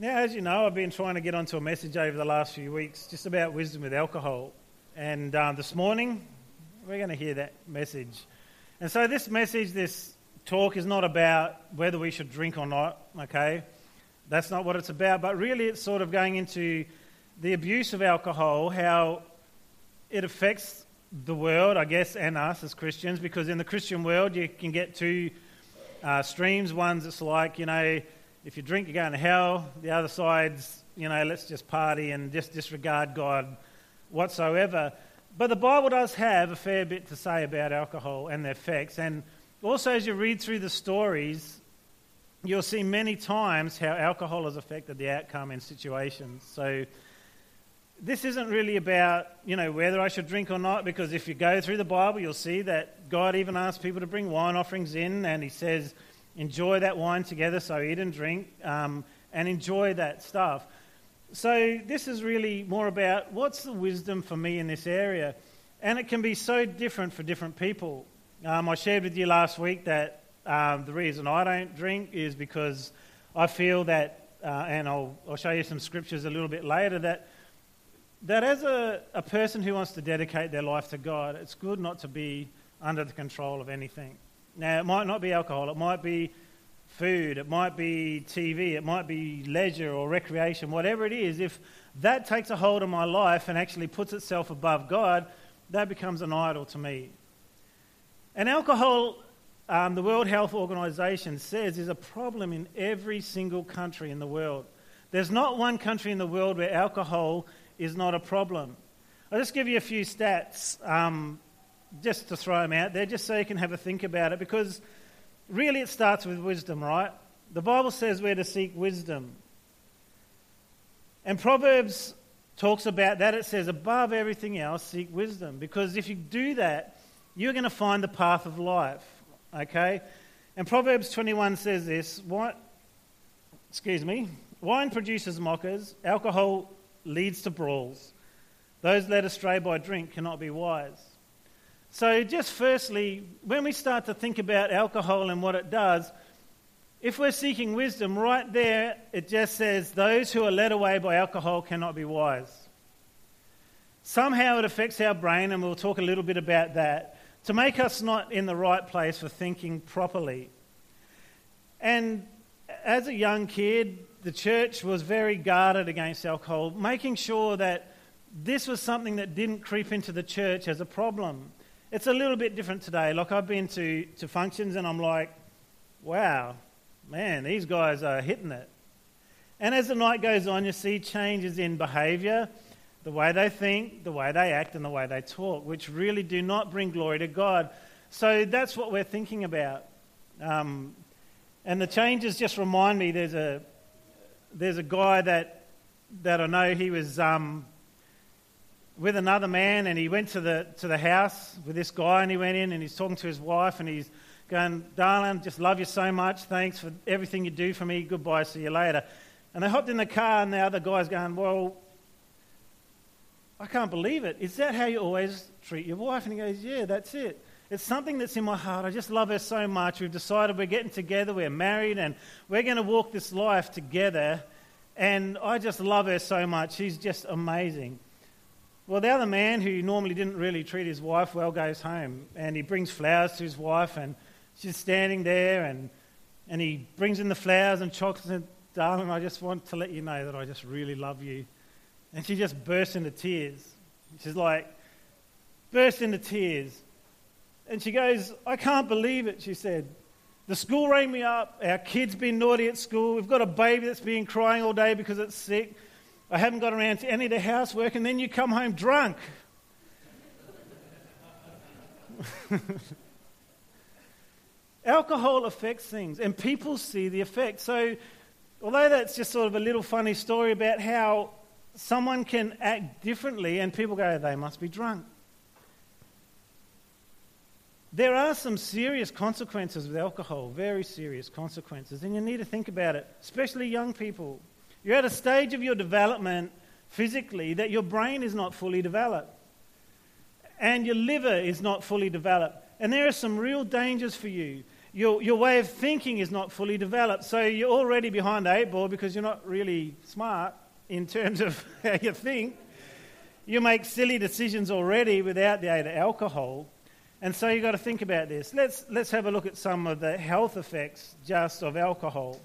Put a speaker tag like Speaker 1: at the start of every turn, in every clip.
Speaker 1: Now, as you know, I've been trying to get onto a message over the last few weeks just about wisdom with alcohol. And um, this morning, we're going to hear that message. And so, this message, this talk, is not about whether we should drink or not, okay? That's not what it's about. But really, it's sort of going into the abuse of alcohol, how it affects the world, I guess, and us as Christians, because in the Christian world, you can get two uh, streams. One's it's like, you know, if you drink, you're going to hell. The other side's, you know, let's just party and just disregard God whatsoever. But the Bible does have a fair bit to say about alcohol and the effects. And also, as you read through the stories, you'll see many times how alcohol has affected the outcome in situations. So, this isn't really about, you know, whether I should drink or not, because if you go through the Bible, you'll see that God even asks people to bring wine offerings in, and He says, enjoy that wine together, so eat and drink, um, and enjoy that stuff. So, this is really more about what's the wisdom for me in this area. And it can be so different for different people. Um, I shared with you last week that um, the reason I don't drink is because I feel that, uh, and I'll, I'll show you some scriptures a little bit later, that, that as a, a person who wants to dedicate their life to God, it's good not to be under the control of anything. Now, it might not be alcohol, it might be food, it might be TV, it might be leisure or recreation, whatever it is. If that takes a hold of my life and actually puts itself above God, that becomes an idol to me. And alcohol, um, the World Health Organization says, is a problem in every single country in the world. There's not one country in the world where alcohol is not a problem. I'll just give you a few stats. Um, just to throw them out there, just so you can have a think about it, because really it starts with wisdom, right? The Bible says we're to seek wisdom. And Proverbs talks about that. It says, above everything else, seek wisdom. Because if you do that, you're going to find the path of life. Okay? And Proverbs 21 says this what, excuse me, wine produces mockers, alcohol leads to brawls. Those led astray by drink cannot be wise. So, just firstly, when we start to think about alcohol and what it does, if we're seeking wisdom, right there it just says, Those who are led away by alcohol cannot be wise. Somehow it affects our brain, and we'll talk a little bit about that, to make us not in the right place for thinking properly. And as a young kid, the church was very guarded against alcohol, making sure that this was something that didn't creep into the church as a problem. It's a little bit different today. Like, I've been to, to functions and I'm like, wow, man, these guys are hitting it. And as the night goes on, you see changes in behavior, the way they think, the way they act, and the way they talk, which really do not bring glory to God. So that's what we're thinking about. Um, and the changes just remind me there's a, there's a guy that, that I know he was. Um, with another man, and he went to the, to the house with this guy, and he went in and he's talking to his wife, and he's going, Darling, just love you so much. Thanks for everything you do for me. Goodbye. See you later. And they hopped in the car, and the other guy's going, Well, I can't believe it. Is that how you always treat your wife? And he goes, Yeah, that's it. It's something that's in my heart. I just love her so much. We've decided we're getting together, we're married, and we're going to walk this life together. And I just love her so much. She's just amazing. Well, the other man who normally didn't really treat his wife well goes home and he brings flowers to his wife and she's standing there and, and he brings in the flowers and chocolates and, darling, I just want to let you know that I just really love you. And she just bursts into tears. She's like, burst into tears. And she goes, I can't believe it, she said. The school rang me up. Our kid's been naughty at school. We've got a baby that's been crying all day because it's sick. I haven't got around to any of the housework, and then you come home drunk. Alcohol affects things, and people see the effect. So, although that's just sort of a little funny story about how someone can act differently, and people go, they must be drunk. There are some serious consequences with alcohol, very serious consequences, and you need to think about it, especially young people. You're at a stage of your development physically that your brain is not fully developed and your liver is not fully developed. And there are some real dangers for you. your, your way of thinking is not fully developed. So you're already behind the eight ball because you're not really smart in terms of how you think. You make silly decisions already without the aid of alcohol. And so you've got to think about this. Let's, let's have a look at some of the health effects just of alcohol.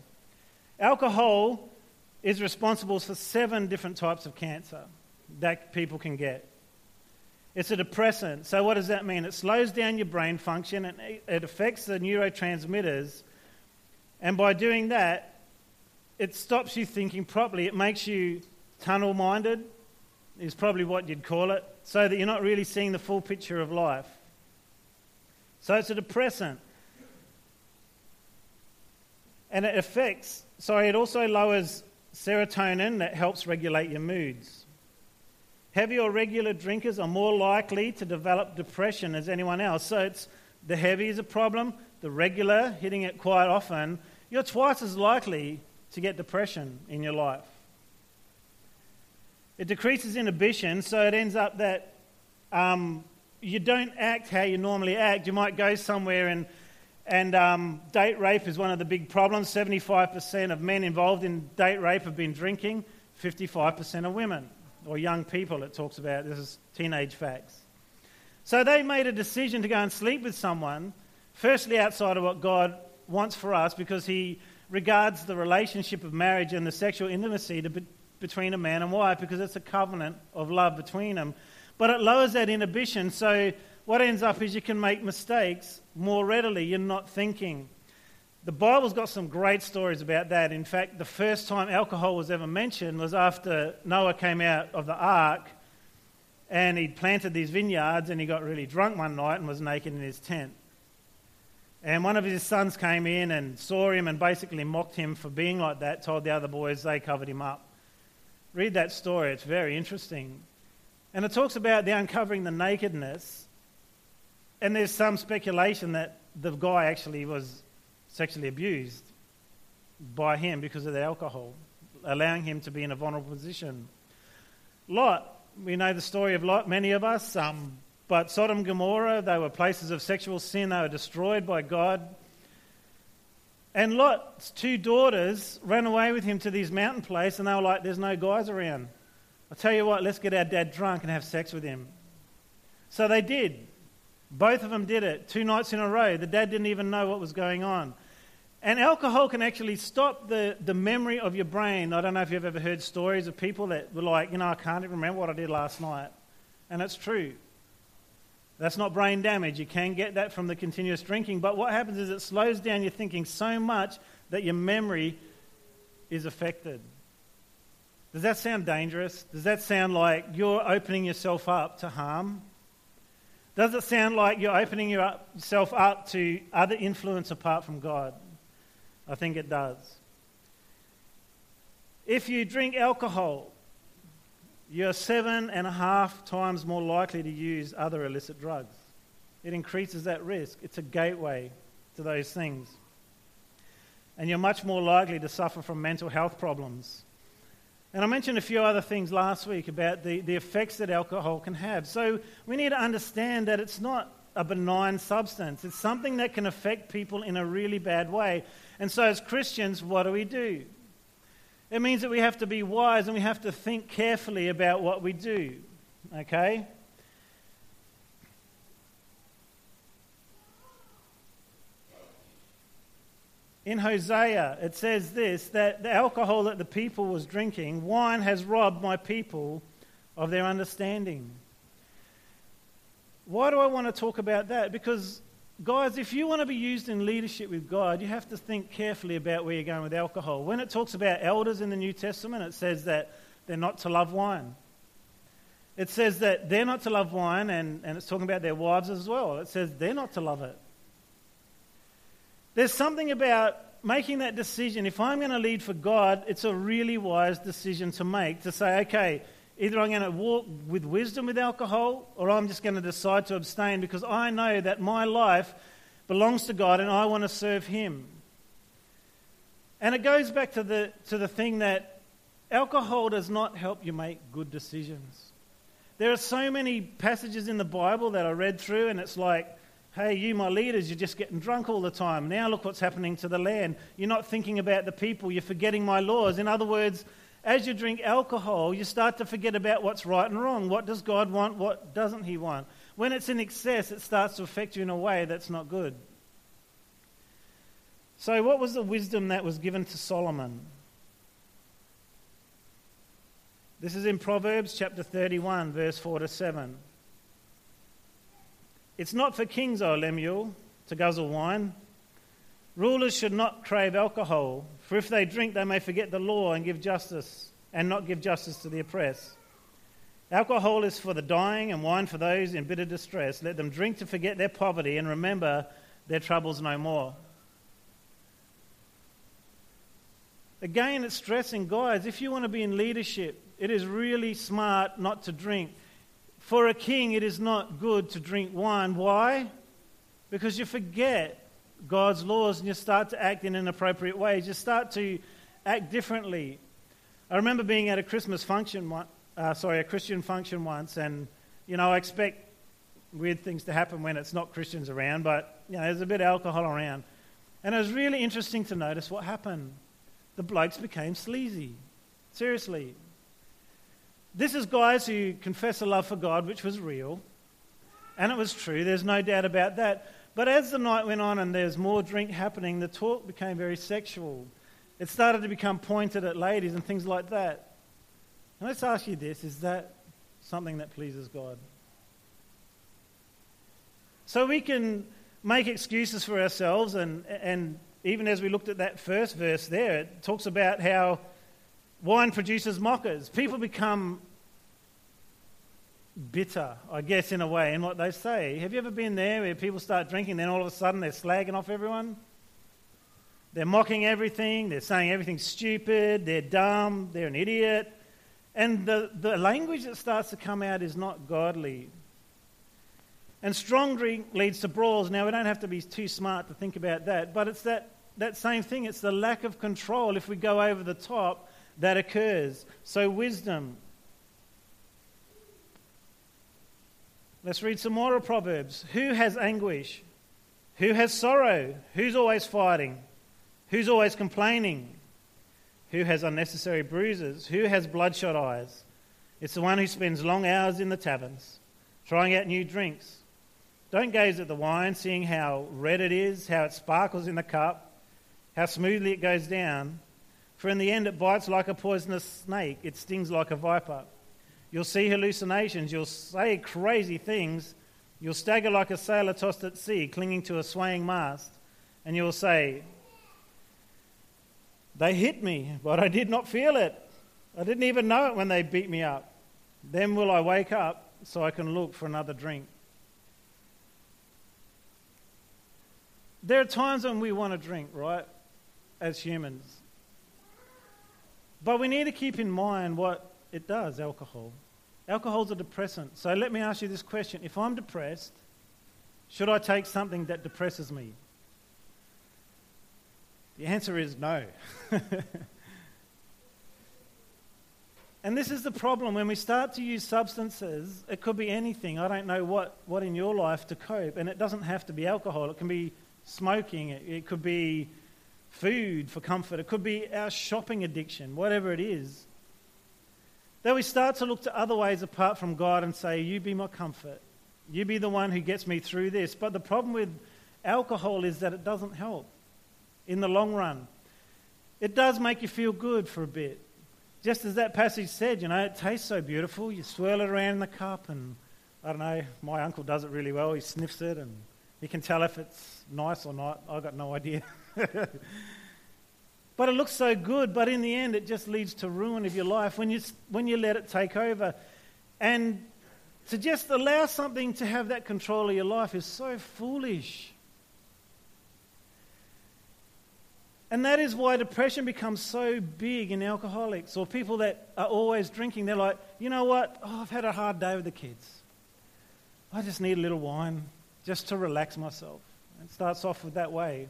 Speaker 1: Alcohol is responsible for seven different types of cancer that people can get. It's a depressant. So, what does that mean? It slows down your brain function and it affects the neurotransmitters. And by doing that, it stops you thinking properly. It makes you tunnel minded, is probably what you'd call it, so that you're not really seeing the full picture of life. So, it's a depressant. And it affects, sorry, it also lowers serotonin that helps regulate your moods. Heavy or regular drinkers are more likely to develop depression as anyone else. So it's the heavy is a problem, the regular, hitting it quite often, you're twice as likely to get depression in your life. It decreases inhibition, so it ends up that um, you don't act how you normally act. You might go somewhere and, and um, date rape is one of the big problems. 75% of men involved in date rape have been drinking, 55% of women or young people, it talks about. This is teenage facts. So they made a decision to go and sleep with someone, firstly outside of what God wants for us, because He regards the relationship of marriage and the sexual intimacy be, between a man and wife, because it's a covenant of love between them. But it lowers that inhibition, so what ends up is you can make mistakes more readily. You're not thinking. The Bible's got some great stories about that. In fact, the first time alcohol was ever mentioned was after Noah came out of the ark and he'd planted these vineyards and he got really drunk one night and was naked in his tent. And one of his sons came in and saw him and basically mocked him for being like that, told the other boys they covered him up. Read that story, it's very interesting. And it talks about the uncovering the nakedness. And there's some speculation that the guy actually was sexually abused by him because of the alcohol, allowing him to be in a vulnerable position. Lot, we know the story of Lot, many of us, um, but Sodom and Gomorrah, they were places of sexual sin, they were destroyed by God. And Lot's two daughters ran away with him to this mountain place, and they were like, There's no guys around. I'll tell you what, let's get our dad drunk and have sex with him. So they did. Both of them did it two nights in a row. The dad didn't even know what was going on. And alcohol can actually stop the, the memory of your brain. I don't know if you've ever heard stories of people that were like, you know, I can't even remember what I did last night. And it's true. That's not brain damage. You can get that from the continuous drinking. But what happens is it slows down your thinking so much that your memory is affected. Does that sound dangerous? Does that sound like you're opening yourself up to harm? Does it sound like you're opening yourself up to other influence apart from God? I think it does. If you drink alcohol, you're seven and a half times more likely to use other illicit drugs. It increases that risk. It's a gateway to those things. And you're much more likely to suffer from mental health problems. And I mentioned a few other things last week about the, the effects that alcohol can have. So we need to understand that it's not a benign substance, it's something that can affect people in a really bad way. And so, as Christians, what do we do? It means that we have to be wise and we have to think carefully about what we do. Okay? In Hosea, it says this that the alcohol that the people was drinking, wine has robbed my people of their understanding. Why do I want to talk about that? Because Guys, if you want to be used in leadership with God, you have to think carefully about where you're going with alcohol. When it talks about elders in the New Testament, it says that they're not to love wine. It says that they're not to love wine, and, and it's talking about their wives as well. It says they're not to love it. There's something about making that decision. If I'm going to lead for God, it's a really wise decision to make to say, okay, Either I'm going to walk with wisdom with alcohol, or I'm just going to decide to abstain because I know that my life belongs to God and I want to serve Him. And it goes back to the, to the thing that alcohol does not help you make good decisions. There are so many passages in the Bible that I read through, and it's like, Hey, you, my leaders, you're just getting drunk all the time. Now look what's happening to the land. You're not thinking about the people. You're forgetting my laws. In other words, as you drink alcohol, you start to forget about what's right and wrong. What does God want? What doesn't He want? When it's in excess, it starts to affect you in a way that's not good. So, what was the wisdom that was given to Solomon? This is in Proverbs chapter 31, verse 4 to 7. It's not for kings, O Lemuel, to guzzle wine. Rulers should not crave alcohol, for if they drink, they may forget the law and give justice, and not give justice to the oppressed. Alcohol is for the dying, and wine for those in bitter distress. Let them drink to forget their poverty and remember their troubles no more. Again, it's stressing, guys, if you want to be in leadership, it is really smart not to drink. For a king, it is not good to drink wine. Why? Because you forget God's laws and you start to act in inappropriate ways. You start to act differently. I remember being at a Christmas function, uh, sorry, a Christian function once, and you know, I expect weird things to happen when it's not Christians around, but you know, there's a bit of alcohol around. And it was really interesting to notice what happened. The blokes became sleazy. Seriously, this is guys who confess a love for God, which was real, and it was true, there's no doubt about that. But as the night went on and there's more drink happening, the talk became very sexual. It started to become pointed at ladies and things like that. And let's ask you this is that something that pleases God? So we can make excuses for ourselves, and, and even as we looked at that first verse there, it talks about how Wine produces mockers. People become bitter, I guess, in a way, in what they say. Have you ever been there where people start drinking, then all of a sudden they're slagging off everyone? They're mocking everything, they're saying everything's stupid, they're dumb, they're an idiot. And the, the language that starts to come out is not godly. And strong drink leads to brawls. Now, we don't have to be too smart to think about that, but it's that, that same thing. It's the lack of control if we go over the top that occurs. So, wisdom. Let's read some more of Proverbs. Who has anguish? Who has sorrow? Who's always fighting? Who's always complaining? Who has unnecessary bruises? Who has bloodshot eyes? It's the one who spends long hours in the taverns, trying out new drinks. Don't gaze at the wine, seeing how red it is, how it sparkles in the cup, how smoothly it goes down. For in the end, it bites like a poisonous snake, it stings like a viper. You'll see hallucinations, you'll say crazy things, you'll stagger like a sailor tossed at sea, clinging to a swaying mast, and you'll say, They hit me, but I did not feel it. I didn't even know it when they beat me up. Then will I wake up so I can look for another drink. There are times when we want to drink, right? As humans. But we need to keep in mind what it does, alcohol. Alcohol's a depressant. So let me ask you this question. If I'm depressed, should I take something that depresses me? The answer is no. and this is the problem. When we start to use substances, it could be anything. I don't know what, what in your life to cope. And it doesn't have to be alcohol, it can be smoking, it, it could be food for comfort, it could be our shopping addiction, whatever it is. That we start to look to other ways apart from God and say, You be my comfort. You be the one who gets me through this. But the problem with alcohol is that it doesn't help in the long run. It does make you feel good for a bit. Just as that passage said, you know, it tastes so beautiful. You swirl it around in the cup, and I don't know, my uncle does it really well. He sniffs it, and he can tell if it's nice or not. I've got no idea. but it looks so good, but in the end, it just leads to ruin of your life when you, when you let it take over. And to just allow something to have that control of your life is so foolish. And that is why depression becomes so big in alcoholics or people that are always drinking. They're like, you know what? Oh, I've had a hard day with the kids. I just need a little wine just to relax myself. It starts off with that way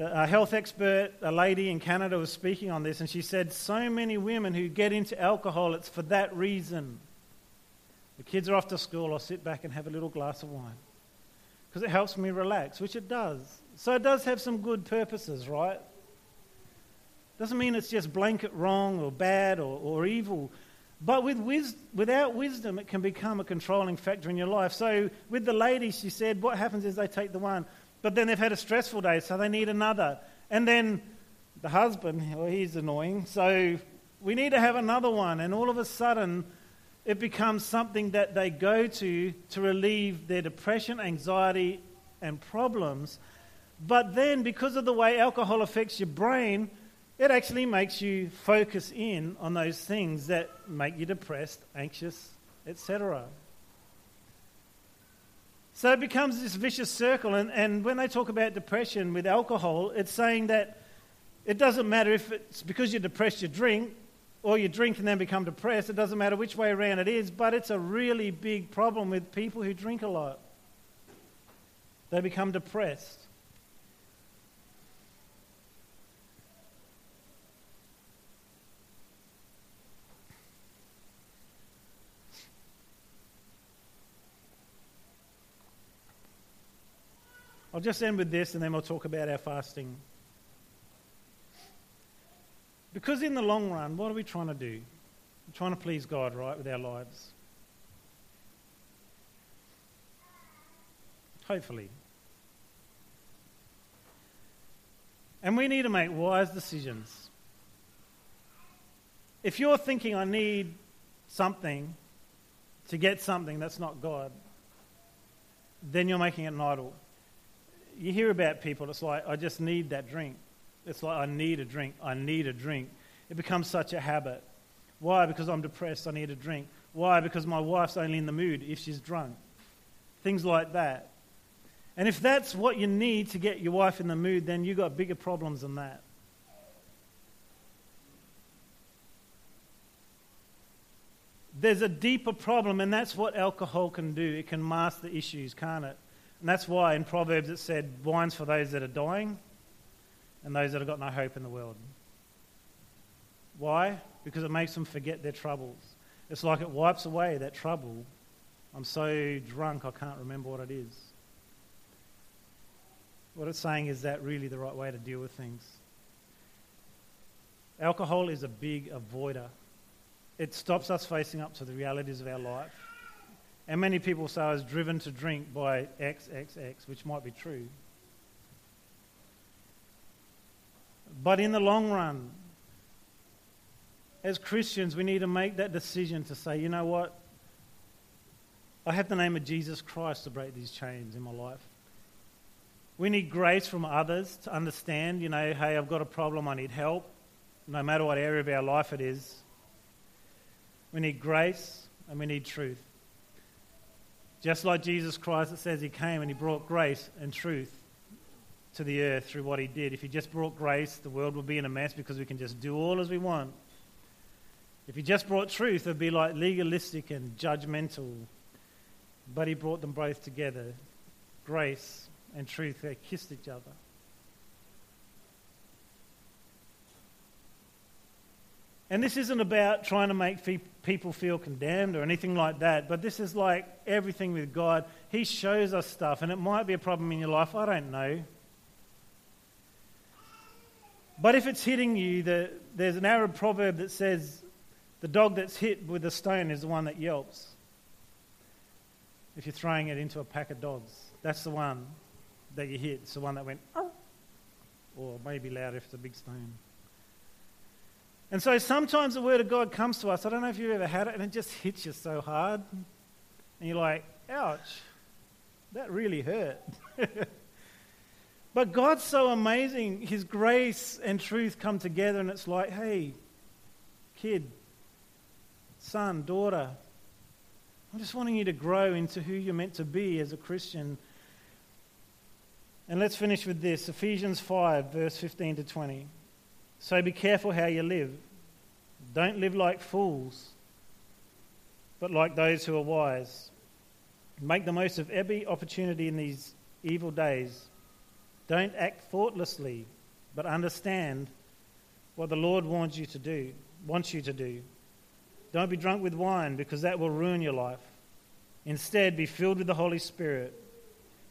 Speaker 1: a health expert, a lady in Canada, was speaking on this, and she said, So many women who get into alcohol, it's for that reason. The kids are off to school, I'll sit back and have a little glass of wine. because it helps me relax, which it does. So it does have some good purposes, right? Doesn't mean it's just blanket wrong or bad or, or evil. But with wis- without wisdom, it can become a controlling factor in your life. So with the lady, she said, what happens is they take the one, but then they've had a stressful day, so they need another. And then the husband, well, he's annoying, so we need to have another one. And all of a sudden, it becomes something that they go to to relieve their depression, anxiety, and problems. But then, because of the way alcohol affects your brain, it actually makes you focus in on those things that make you depressed, anxious, etc. So it becomes this vicious circle. And, and when they talk about depression with alcohol, it's saying that it doesn't matter if it's because you're depressed you drink, or you drink and then become depressed. It doesn't matter which way around it is, but it's a really big problem with people who drink a lot. They become depressed. I'll just end with this and then we'll talk about our fasting. Because in the long run, what are we trying to do? We're trying to please God, right, with our lives. Hopefully. And we need to make wise decisions. If you're thinking, I need something to get something that's not God, then you're making it an idol. You hear about people, it's like, I just need that drink. It's like, I need a drink, I need a drink. It becomes such a habit. Why? Because I'm depressed, I need a drink. Why? Because my wife's only in the mood if she's drunk. Things like that. And if that's what you need to get your wife in the mood, then you've got bigger problems than that. There's a deeper problem, and that's what alcohol can do. It can mask the issues, can't it? And that's why in Proverbs it said, wine's for those that are dying and those that have got no hope in the world. Why? Because it makes them forget their troubles. It's like it wipes away that trouble. I'm so drunk I can't remember what it is. What it's saying is that really the right way to deal with things. Alcohol is a big avoider. It stops us facing up to the realities of our life. And many people say I was driven to drink by XXX, which might be true. But in the long run, as Christians, we need to make that decision to say, you know what? I have the name of Jesus Christ to break these chains in my life. We need grace from others to understand, you know, hey, I've got a problem, I need help, no matter what area of our life it is. We need grace and we need truth. Just like Jesus Christ, it says he came and he brought grace and truth to the earth through what he did. If he just brought grace, the world would be in a mess because we can just do all as we want. If he just brought truth, it would be like legalistic and judgmental. But he brought them both together. Grace and truth, they kissed each other. And this isn't about trying to make people feel condemned or anything like that, but this is like everything with God. He shows us stuff, and it might be a problem in your life. I don't know. But if it's hitting you, the, there's an Arab proverb that says, the dog that's hit with a stone is the one that yelps. If you're throwing it into a pack of dogs, that's the one that you hit. It's the one that went, oh. or maybe loud if it's a big stone. And so sometimes the word of God comes to us. I don't know if you've ever had it, and it just hits you so hard. And you're like, ouch, that really hurt. But God's so amazing. His grace and truth come together, and it's like, hey, kid, son, daughter, I'm just wanting you to grow into who you're meant to be as a Christian. And let's finish with this Ephesians 5, verse 15 to 20. So be careful how you live. Don't live like fools, but like those who are wise. Make the most of every opportunity in these evil days don't act thoughtlessly, but understand what the Lord wants you to do, wants you to do. Don't be drunk with wine because that will ruin your life. Instead, be filled with the Holy Spirit.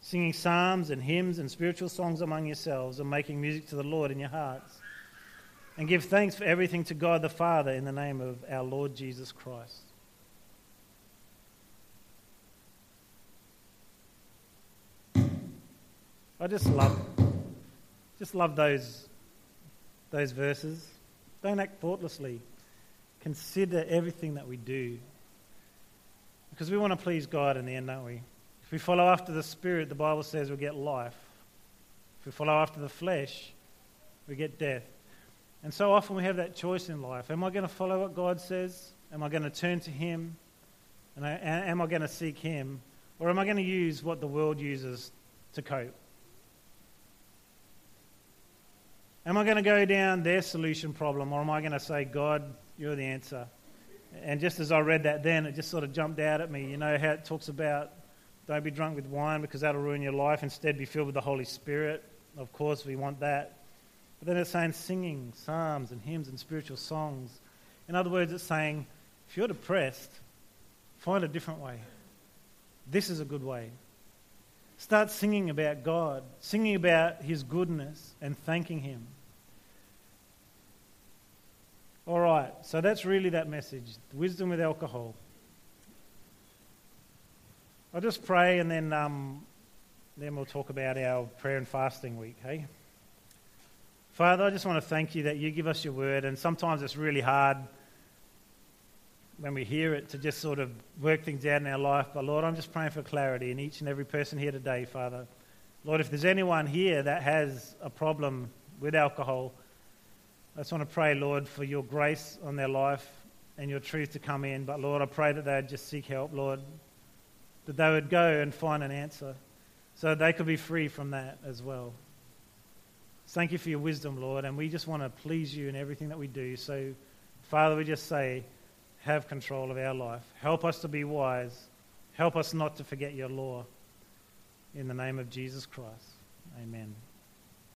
Speaker 1: singing psalms and hymns and spiritual songs among yourselves, and making music to the Lord in your hearts. And give thanks for everything to God the Father in the name of our Lord Jesus Christ. I just love, just love those, those verses. Don't act thoughtlessly. Consider everything that we do. Because we want to please God in the end, don't we? If we follow after the Spirit, the Bible says we'll get life. If we follow after the flesh, we get death. And so often we have that choice in life. Am I going to follow what God says? Am I going to turn to Him? And I, am I going to seek Him? Or am I going to use what the world uses to cope? Am I going to go down their solution problem, or am I going to say, God, you're the answer? And just as I read that then, it just sort of jumped out at me. You know how it talks about don't be drunk with wine because that'll ruin your life. Instead, be filled with the Holy Spirit. Of course, we want that. But then it's saying singing psalms and hymns and spiritual songs. In other words, it's saying if you're depressed, find a different way. This is a good way. Start singing about God, singing about His goodness, and thanking Him. All right, so that's really that message wisdom with alcohol. I'll just pray and then, um, then we'll talk about our prayer and fasting week, hey? Father, I just want to thank you that you give us your word, and sometimes it's really hard when we hear it to just sort of work things out in our life. But Lord, I'm just praying for clarity in each and every person here today, Father. Lord, if there's anyone here that has a problem with alcohol, I just want to pray, Lord, for your grace on their life and your truth to come in. But Lord, I pray that they'd just seek help, Lord, that they would go and find an answer so they could be free from that as well. Thank you for your wisdom, Lord, and we just want to please you in everything that we do. So, Father, we just say, have control of our life. Help us to be wise. Help us not to forget your law. In the name of Jesus Christ. Amen.